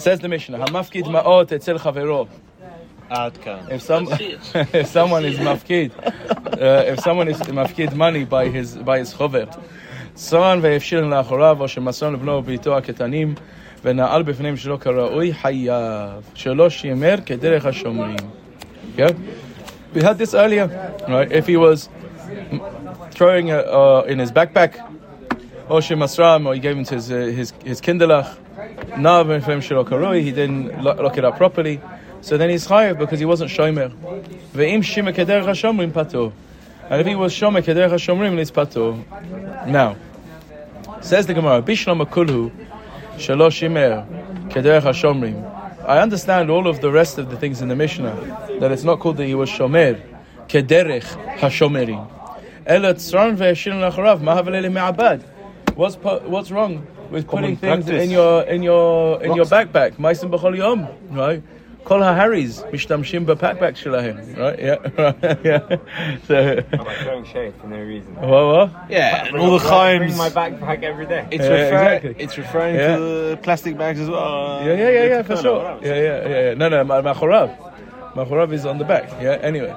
Says the Mishnah, "Hamafkid ma'ot etzel chavero." עד כאן. If some, if someone is mafkid, uh, if someone is mafkid money by his by his chover, צאן והפשיר לאחוריו, או שמסון לבנו וביתו הקטנים, ונעל בפניהם שלא כראוי, חייב, שלא שימר כדרך השומרים. Okay? We had this earlier, right? If he was throwing it uh, in his backpack, or shemasram, or he gave him to his, uh, his, his kinderlach, he didn't look it up properly. So then he's hired because he wasn't shomer. And if he was shomer kederach hashomrim, it's patur. Now, says the Gemara, Bishlam akulhu shalosh shimer kederach hashomrim. I understand all of the rest of the things in the Mishnah that it's not called that he was shomer kederich hashomerim. What's, what's wrong with putting things practice. in your in your in your backpack? Ma'asim b'chol yom, right? Kol ha'haris mishtamshim b'backpack shelahem, right? Yeah, right. yeah. So, I'm like throwing shade for no reason. what, what? Yeah, and all the Bring chimes. my backpack every day. It's, Yeah, refer- exactly. it's referring Yeah. to the plastic bags as well. Yeah, yeah, yeah, yeah, for sure. Yeah, yeah, yeah, yeah. No, no, Ma- Machorav. Machorav is on the back. Yeah, anyway.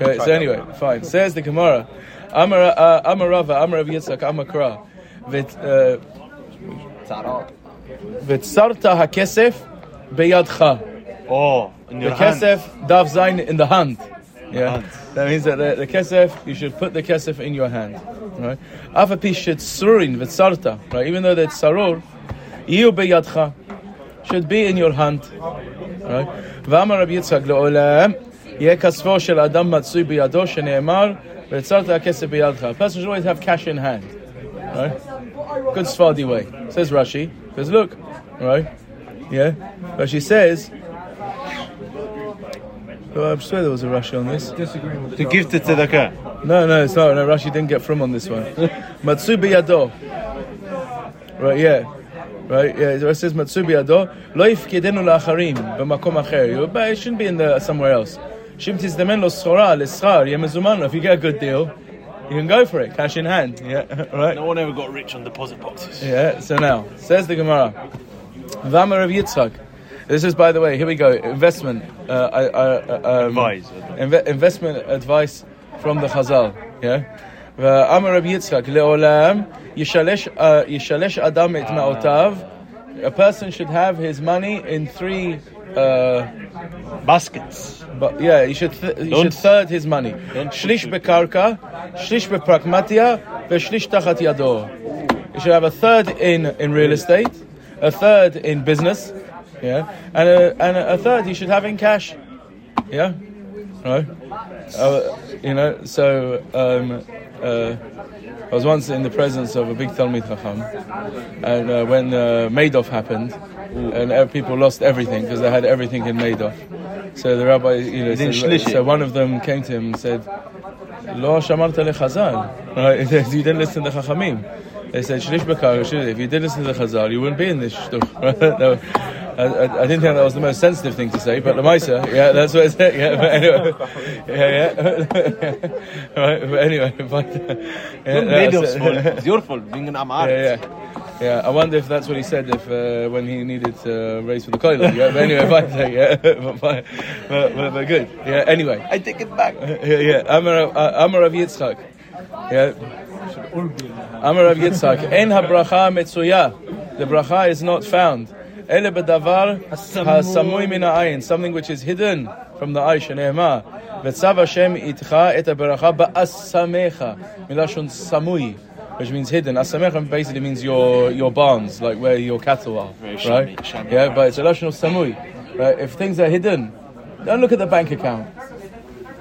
Okay, so anyway, fine. Says the Gemara. Amar uh, Amarava, Amarav Yitzhak, Amakra. V'tzarta hakesef beyadcha. Oh, in your the hand. kesef dav zain in the hand. Yeah, hand. that means that the, the kesef you should put the kesef in your hand. Right? Afapi shetzurin v'tzarta. Right? Even though that's sarur, you beyadcha should be in your hand. Right? V'amar Rabbi Yitzchak le'olam yeh kasvo shel adam matzui biyado sheneemar v'tzarta hakesef beyadcha. Person should always have cash in hand. Right? Good Sfardi way. Says Rashi. Because look, right? Yeah? Rashi says, well, I swear there was a Rashi on this. To give to tzedakah. No, no, it's not. No, Rashi didn't get from on this one. Matsubi yado. Right, yeah. Right, yeah. It says Matsubi yado. Lo yifkidenu la'acharim b'makom acher. You- But it shouldn't be in the somewhere else. Shim tizdemen lo schora l'schar yeh mezuman. If you get a good deal, you can go for it, cash in hand. Yeah, right. No one ever got rich on deposit boxes. Yeah. So now says the Gemara. V'amar Rav Yitzchak. This is, by the way, here we go. Investment. Uh, I, I, uh, um, Advice. Inve- investment advice from the Chazal. Yeah. ואמר רבי יצחק, לעולם ישלש, uh, ישלש אדם את מעותיו. A person should have his money in three. uh, baskets. But yeah, you should th- you should third his money. Shlish bekarka, shlish bepragmatia, veshlish tachat yado. You should have a third in in real estate, a third in business, yeah, and a, and a third you should have in cash, yeah, right. Uh, you know, so um, uh, I was once in the presence of a big Talmid Chacham, and uh, when uh, Madoff happened, and uh, people lost everything because they had everything in Madoff. So the rabbi, you know, said, so one of them came to him and said, "Lo shamarta lechazal." Right? He You didn't listen to the Chachamim. They said, "Shlish bekar." If you did listen to the Chazal, you wouldn't be in this shtuch. No, I, I, I didn't think that was the most sensitive thing to say, but the Maisa, yeah, that's what it said. Yeah, but anyway, yeah, yeah. right, but anyway, but, yeah, Not that's- It's your fault being an Amar. yeah, yeah. Yeah, I wonder if that's what he said if uh, when he needed to raise for the coil. Yeah, but anyway, fine, yeah, but, fine. but, but, but good. Yeah, anyway. I take it back. Yeah, yeah. Amar uh, Rav Yitzchak. Yeah. Rav Yitzchak. En habracha metzuya. The bracha is not found. Ele bedavar hasamui min ha'ayin. Something which is hidden from the eye. Shene'ema. Vetzav Hashem itcha et habracha ba'asamecha. Milashon samui. Which means hidden. Asamecha basically means your your barns, like where your cattle are, Very right? shami- shami. Yeah, but it's a lashon of samui, right? If things are hidden, don't look at the bank account.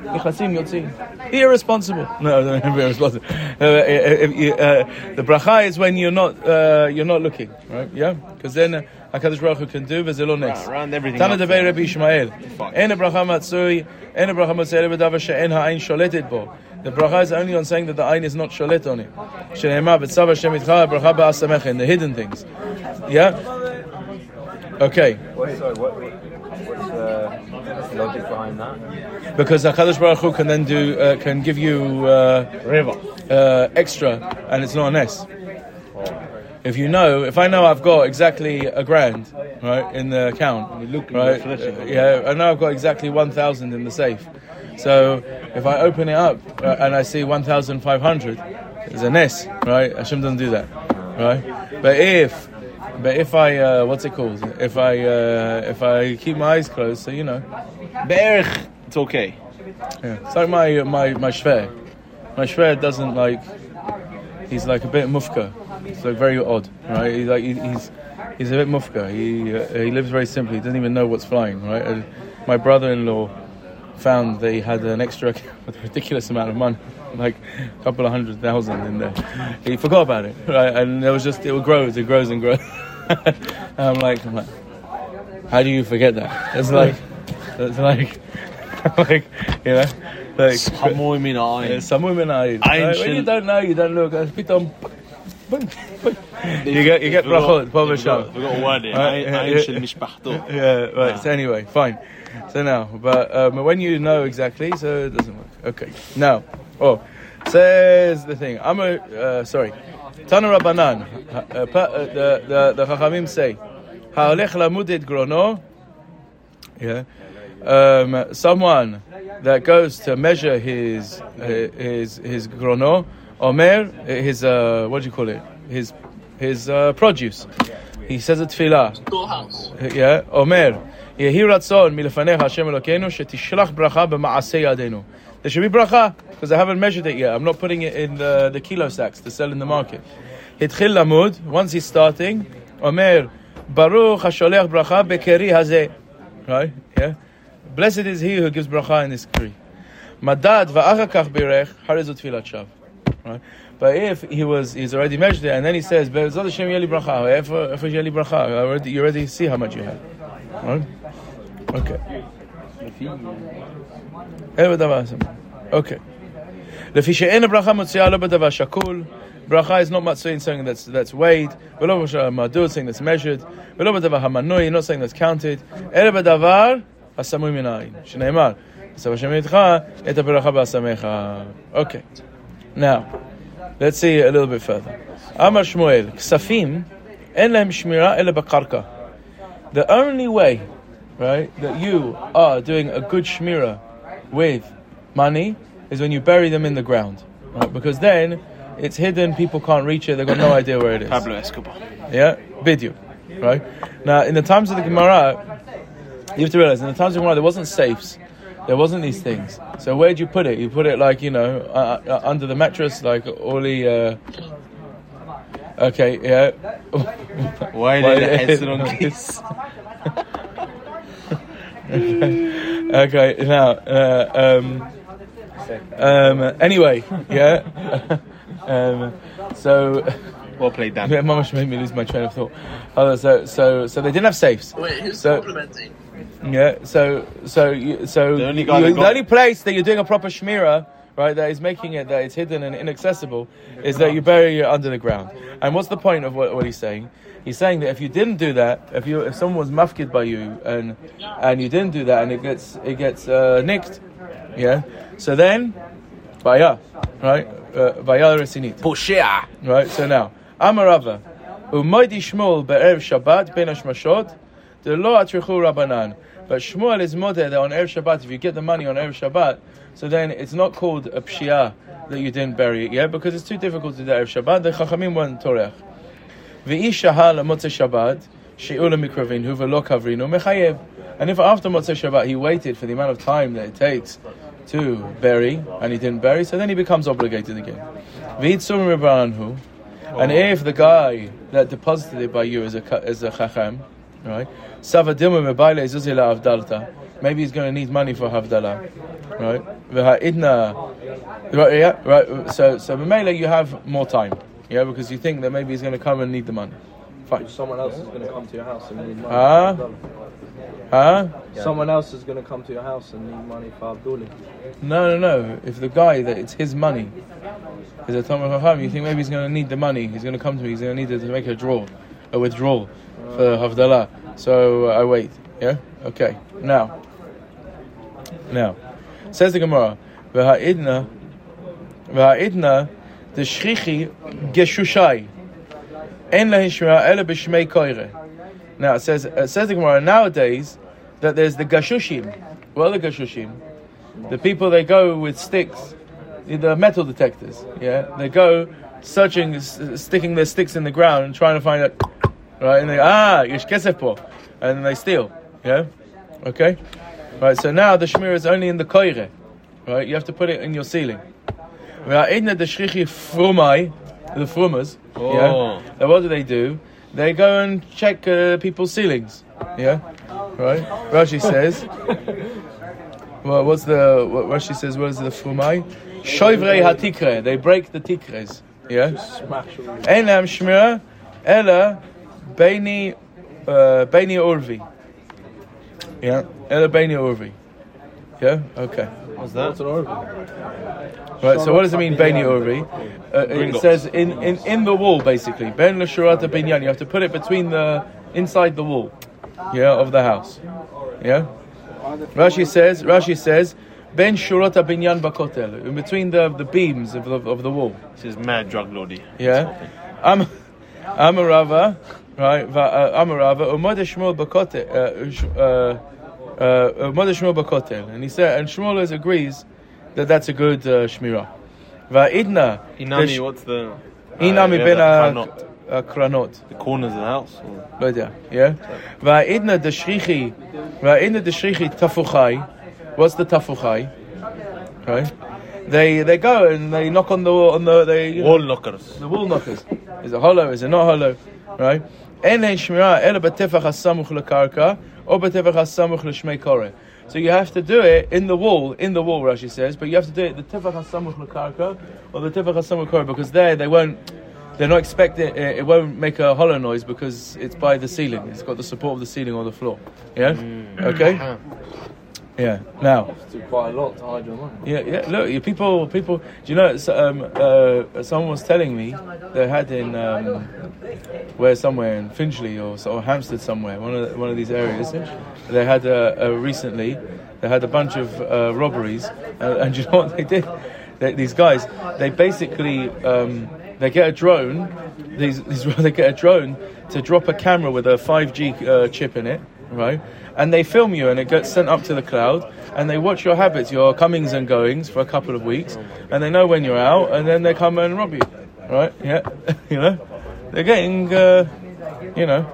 Yotzim. Irresponsible. No, no, no, irresponsible. Uh, uh, the bracha is when you're not uh, you're not looking, right? Yeah, because then uh, Hakadosh Baruch Hu can do v'zelo next. Round- everything Tana up. devei Rabbi Ishmael. Fine. En bracha matzui, en bracha matzui b'davar she'en ha'ain sholetet bo. The bracha is only on saying that the ain is not sholet on it. Shene'emah v'tzav Hashem itcha bracha ba'asamecha the hidden things. Yeah. Okay. Wait, sorry, what, what's the logic behind that? because Hakadosh Baruch Hu can then do uh, can give you uh, uh, extra, and it's not an S. if you know, if I know I've got exactly a grand, right, in the account, You look right, in the flesh, uh, yeah, I know I've got exactly one thousand in the safe. So if I open it up uh, and I see one thousand five hundred, it's a ness, right? Hashem doesn't do that, right? But if, but if I, uh, what's it called? If I, uh, if I keep my eyes closed, so you know, Be'erich, it's okay. yeah. it's like my my my shver. My shver doesn't like. He's like a bit mufka. It's like very odd, right? He's like he, he's he's a bit mufka. He uh, he lives very simply. He doesn't even know what's flying, right? And my brother-in-law found they had an extra account with a ridiculous amount of money, like a couple of hundred thousand in there. He forgot about it, right? And it was just it grows, it grows and grows. and I'm like, I'm like, how do you forget that? It's like, it's like, like you know, like. Hamoy min Yeah, some women are. Right, when you don't know, you don't look. You get you get brachot, got v'sham. we've got one here. Yeah, ayin yeah. Yeah, right. So ah. anyway, fine. So now, but um, when you know exactly, so it doesn't work. Okay. Now, oh, says the thing. I'm a uh, sorry. Tana Rabbanan. Uh, uh, the the the Chachamim say, "Ha'olech lamud et grono." Yeah. Um, someone that goes to measure his uh, his his grono, omer, his uh, what do you call it? His his uh, produce. He says a tefillah. Yeah, אומר, יהי רצון מלפניך השם אלוקינו שתשלח ברכה במעשה ידינו. There should be bracha, because I haven't measured it yet. I'm not putting it in the, the kilo sacks to sell in the market. התחיל למוד, once he's starting, אומר, ברוך השולח ברכה בקרי הזה. Right? Yeah? Blessed is he who gives bracha in this kri. מדד ואחר כך בירך, הרי זו תפילת שווא. Right? But if he was, he's already measured it, and then he says, "Be'ezrat Hashem yeh li bracha," איפה איפה שיהיה לי ברכה? I already- You already see how much you have. Right? Okay. אין בדבר הזה. Okay. לפי שאין הברכה מוציאה לא בדבר שקול, ברכה is not מצוי in something that's, that's weighed, ולא בדבר המדוד, something that's measured, ולא בדבר המנוי, not something that's counted, אלא בדבר הסמוי מן העין, שנאמר, עשב השם איתך את הברכה באסמך. Okay. Now, Let's see a little bit further. Amar Shmuel, Safim en shmira ele. The only way, right, that you are doing a good shmira with money is when you bury them in the ground. Right? Because then it's hidden, people can't reach it, they've got no idea where it is. Pablo Escobar. Yeah, bid you. Right? Now, in the times of the Gemara, you have to realize, in the times of the Gemara, there wasn't safes there wasn't these things. So where'd you put it? You put it like you know uh, uh, under the mattress, like Oli. Uh, okay, yeah. Why Why did did- it answer on this? okay, now, uh, um, um, anyway, yeah. um, so, Well played, Dan. yeah, Mama made me lose my train of thought. Oh, so, so, so they didn't have safes. Wait, who's So- complimenting? Yeah, so so you, so The only you- the got- only place that you're doing a proper shmira, right, that is making it that it's hidden and inaccessible, is that you bury it under the ground. And what's the point of what, what he's saying? He's saying that if you didn't do that, if you if someone was mafkid by you and and you didn't do that and it gets it gets uh, nicked, yeah, so then, baya, right, uh, baya resinit. Poshea. Right, so now, Amarava, Umaydi Shmuel be'erev Shabbat ben Hashmashot, the lo atrichu Rabbanan. But Shmuel is modeh that on Erev Shabbat, if you get the money on Erev Shabbat, so then it's not called a pshia that you didn't bury it yet, because it's too difficult to do Erev Shabbat. The Chachamim weren't torech. V'ish shahal motzei Shabbat, she'ula mikravinu v'lo kavrinu mechayev. And if after motzei Shabbat he waited for the amount of time that it takes to bury, and he didn't bury, so then he becomes obligated again. V'itzum Rabbananhu, and if the guy that deposited it by you is a is a chacham, right? Savadimu mebayle zuzila avdalta. Maybe he's going to need money for havdalah, right? Right? Yeah, right. So so Mamela, you have more time, yeah, because you think that maybe he's going to come and need the money. Fine. Someone else is going to come to your house and need money. Huh? for Huh? Someone else is going to come to your house and need money for Havdalah. No, no, no. If the guy that it's his money is a Talmid Chacham, you think maybe he's going to need the money. He's going to come to me. He's going to need it to make a draw, a withdrawal for Havdalah. So uh, I wait. Yeah. Okay. Now. Now, says the Gemara, "V'ha'idna, v'ha'idna, the shchichi geshushai." En lehin shmira ela b'shmei koire. Now it says it says the Gemara nowadays that there's the gashushim. Well, the gashushim, the people they go with sticks, the metal detectors. Yeah, they go searching, sticking their sticks in the ground and trying to find out. Right, and they ah yesh kesef po, and then they steal. Yeah, okay. Right, so now the shmir is only in the koire. Right, you have to put it in your ceiling. V'ha'idna the shrichi frumai, the frumas. Oh. Yeah. And what do they do? They go and check uh, people's ceilings. Yeah. Right. Rashi says. Well, what's the what Rashi says? What is the frumai? Shoivrei hatikre. They break the tikres. Yeah. Ein lam shmira ela beini uh, beini urvi. Yeah. Ela beini urvi. Yeah. Okay. What's that? Right, so what does it mean, Beni Uri? Uh, it says in, in, in the wall, basically. Ben Lashurata Binyan. You have to put it between the, inside the wall, yeah, of the house. Yeah? Rashi says, Rashi says, Ben Shurata Binyan Bakotel, in between the, the beams of the, of the wall. This is mad drug lordy. Yeah? I'm, Amarava, right, va- uh, Amarava, Umad Shmuel Bakotel, uh, sh- uh, uh, Umad Shmuel Bakotel. And he said, and Shmuel is agrees that that's a good uh, Shmirah. Va'idna, Inami, the sh- what's the. Inami uh, ben yeah, a the kranot. a kranot. The corners of the house? Or? לא יודע, yeah? והעידנא דשריחי, והעידנא דשריחי תפוחי, what's the תפוחי? Right? They they go and they knock on the on the they you know, Wall knockers. the wall knockers. Is it hollow? Is it not hollow? Right? אין להן שמירה אלא בטפח הסמוך לקרקע או בטפח הסמוך לשמי קורא. So you have to do it in the wall, in the wall, Rashi says, but you have to do it the tefach hasamuch lekarka or the tefach hasamuch korah because there they won't, they're not expecting it, it won't make a hollow noise because it's by the ceiling. It's got the support of the ceiling or the floor. Yeah. Okay. Yeah. Now. Do quite a lot to hide your money. Yeah, yeah. Look, you people, people. Do you know? Um, uh, someone was telling me they had in um, where somewhere in Finchley or, or Hampstead somewhere, one of the, one of these areas. They had uh, uh, recently. They had a bunch of uh, robberies, and you know what they did? They, these guys, they basically um, they get a drone. These, these they get a drone to drop a camera with a 5G uh, chip in it, right? And they film you, and it gets sent up to the cloud, and they watch your habits, your comings and goings for a couple of weeks, and they know when you're out, and then they come and rob you, right? Yeah, you know, they're getting, uh, you know,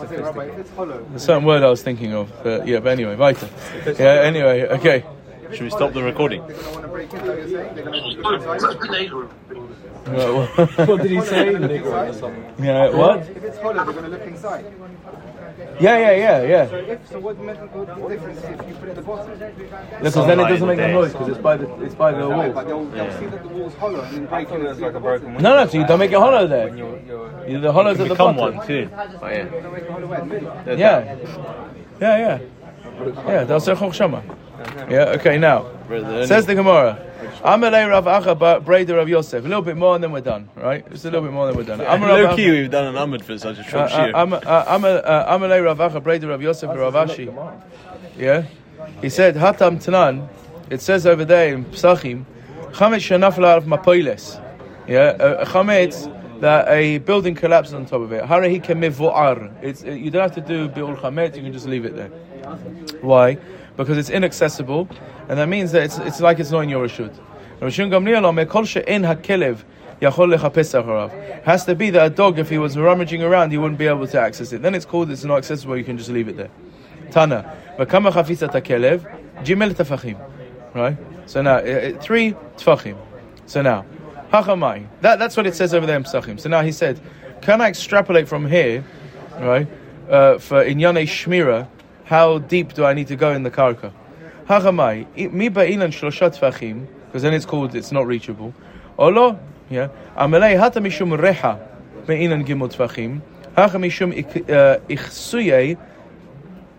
a certain word I was thinking of. But yeah, but anyway, weiter. Yeah, anyway, okay. Should we stop the recording? What did he say? Negro or something. yeah, what? If it's hollow, they're going to look inside. Yeah, yeah, yeah, yeah. If so, what, what the difference if you put it at the bottom? Because then it doesn't make the no noise because it's by the it's by the No, wall. but they'll, they'll see that the wall's hollow and then break it. It's like a broken window. No, no, so you don't make it hollow there. You're, you're, You- The hollow's at the Become bottom. one too. oh, yeah. Make a hollow end. Yeah, yeah, yeah, yeah. That's a shama. Yeah. Okay. Now says the Gemara. Amalei Rav Acha ba- Breder Rav Yosef. A little bit more and then we're done. Right? Just a little bit more and then we're done. Amar Rav Low Acha- key, we've done an Ahmed for such a Uh, short uh, year. Am- uh, Amal- uh, Amalei Rav Acha Breder Rav Yosef Rav Ashi. Yeah. He said Hatam Tanan. It says over there in Psachim, Chametz shenafla of mapoiles. Yeah. A, a chametz that a building collapses on top of it. Harahi kemivuar. It's uh, you don't have to do bi'ul chametz. You can just leave it there. Why? Because it's inaccessible, and that means that it's, it's like it's not in your reshut. Rav Shimon Gamliel omer, "Kol she'en hakelev yachol lechapes acharav." Has to be that a dog, if he was rummaging around, he wouldn't be able to access it. Then it's called it's not accessible. You can just leave it there. Tana, v'kama chafisat hakelev jimel tefachim. Right. So now uh, uh, three tefachim. So now, hachamai. That that's what it says over there in. So now he said, can I extrapolate from here, right? Uh, for inyane shmira, how deep do I need to go in the karka? Hachamai, i- mi ba'ilan shloshat tefachim, because then it's called it's not reachable. Olo, yeah. Amalei hata mishum reha me'ilan gimel tefachim. Hacha mishum uh, ichsuyei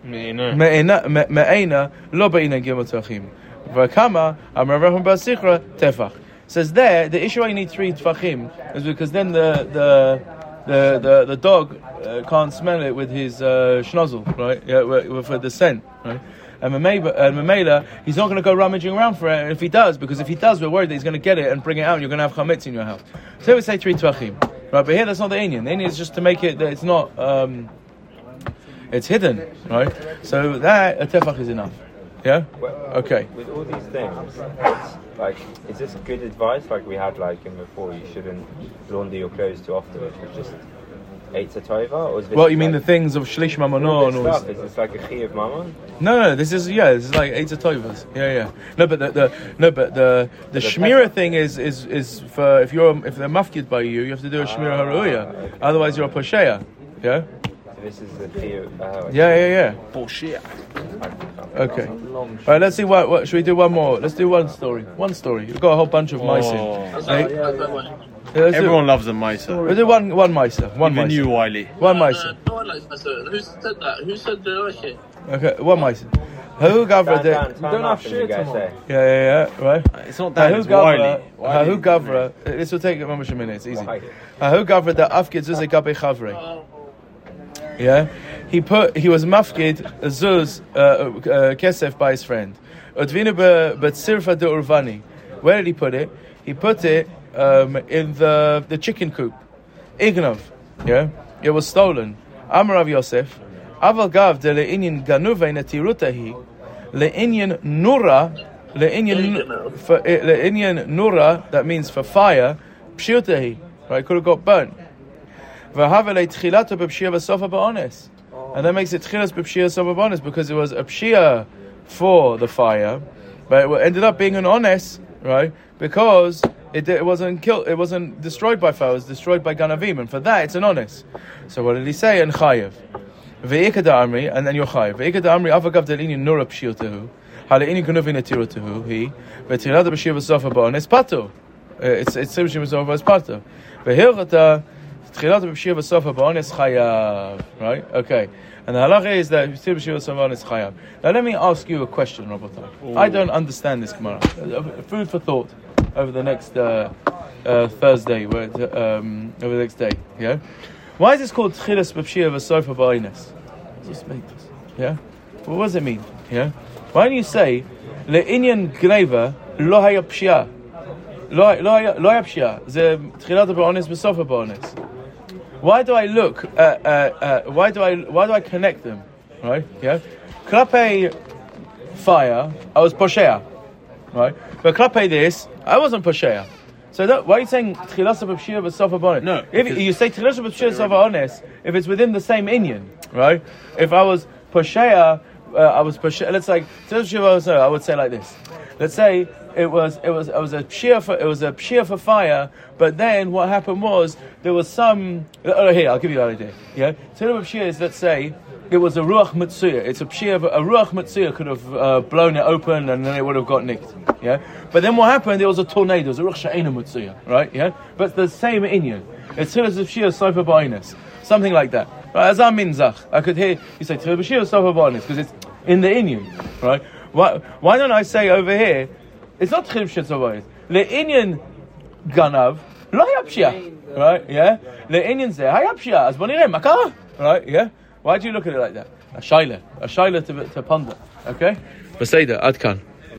me'ena me- me'ena lo ba'ina gimel tefachim. V'kama amar Rav Bar tefach. Says there the issue you need three tefachim is because then the the the the, the dog uh, can't smell it with his uh, schnozzle, right? Yeah, with, with the scent, right? And Mamela, he's not going to go rummaging around for it if he does, because if he does, we're worried that he's going to get it and bring it out and you're going to have chametz in your house. So we say three tvachim. right? But here that's not the inyan. The inyan is just to make it that it's not, um, it's hidden, right? So that a tefach is enough. Yeah. Well, Okay. With all these things, it's like, is this good advice? Like we had like in before, you shouldn't launder your clothes too often. Which was just eight to tova, or is this Well, you mean the like, things of shlish all mamono this and all stuff? Is this like a chi of mammon? No, no, this is yeah, this is like eight tovas. Yeah, yeah. No, but the, the no, but the the the shmira pepper- thing is is is for if you're if they're mafkid by you, you have to do a shmira haruya. okay. Otherwise, you're a posheya. Yeah. So this is the chi of. Uh, Yeah, yeah, yeah. Bullshit. Okay. All right, let's see what, what should we do one more? Let's do one story. One story. We've got a whole bunch of mice in. Oh. Hey? Yeah, let's do- Everyone loves a miser. We'll do one one mice. One Even mice. you, Wiley. One mice. Uh, no one likes Masa. Who said that? Who said they like it? Okay, one mice. Who gavra Dan, de? Dan, turn up and you guys say. Yeah, yeah, yeah. Right. It's not Uh, that, who it's Wiley. gavra? uh, Who gavra? This will take a moment. It's easy. Why? Uh, Who gavra the afkid zuz gabe chavre? Yeah, he put he was mafkid zuz uh, uh, kesef by his friend. Udvina be betzirfa de urvani. Where did he put it? He put it um, in the the chicken coop. Ignov. Yeah, it was stolen. Amrav Yosef. Aval gav de le'inyan ganuve netirutahi le'inyan nura le'inyan for eh, nura that means for fire pshutahi right could have got burnt. V'havele tchilata b'pshia v'sofa ba'ones. And that makes it tchilas b'pshia sofa ba'ones because it was a pshia for the fire, but it ended up being an ones, right? Because it, it wasn't killed. It wasn't destroyed by fire. It was destroyed by ganavim, and for that it's an ones. So what did he say? And chayev, ve'ikad amri, and then you're chayev. Ve'ikad amri avagav delini nura pshiltehu, haleini ganavin atirotehu he ve'tirada b'shir v'sofa ba'ones pato. Uh, it's it's simshim v'sofa as pato. Ve'hilchata tchilat b'shir v'sofa ba'ones chayav. Right? Okay. And the halacha is that Yisir B'Shir Savan is chayav. Now let me ask you a question, Rabbi. I don't understand this Gemara. Uh, food for thought over the next uh, uh, Thursday, where, um, over the next day. Yeah. Why is this called Tchilas B'Pshia V'Sofa Ba'Ines? Just make this. Yeah. What does it mean? Yeah. Why don't you say Le'inyan Gneva Lo Haya Apshia, Lo Haya Pshia. the bonis Ba'Onis V'Sofa Ba'Onis. Why do I look? Uh, uh, why do I? Why do I connect them? Right? Yeah. Klape fire. I was poshea. Right? But klape this, I wasn't poshea. So that, why are you saying tchilas of pshia v'sof abonis? No, If you say tchilas of pshia v'sof abonis, if it's within the same inyan, right? If I was poshea, uh, I was poshea, let's like, tchilas v'sof, I would say like this. Let's say it was it was it was a pshia for it was a pshia for fire, but then what happened was there was some. Oh, here I'll give you that idea. Yeah, tchilas of pshia is let's say it was a ruach mitzuyah. It's a pshia. A ruach mitzuyah could have uh, blown it open, and then it would have got nicked. Yeah. But then what happened? There was a tornado. It was a ruach she'ena mitzuyah. Right. Yeah. But the same inyan. It's tilas of pshia sofa ba'inus. Something like that. Right. As I'm minzach, I could hear you say tilas pshia sofa ba'inus because it's in the inyan. Right. Why? Why don't I say over here? It's not tilas pshia sofa ba'inus. The inyan ganav lo hayapshia. Uh, right. Yeah. The inyan say hayapshia. As bonirim makah. Right. Yeah. Why do you look at it like that? A shaila, a shaila to, to ponder. Okay? Beseda, adkan.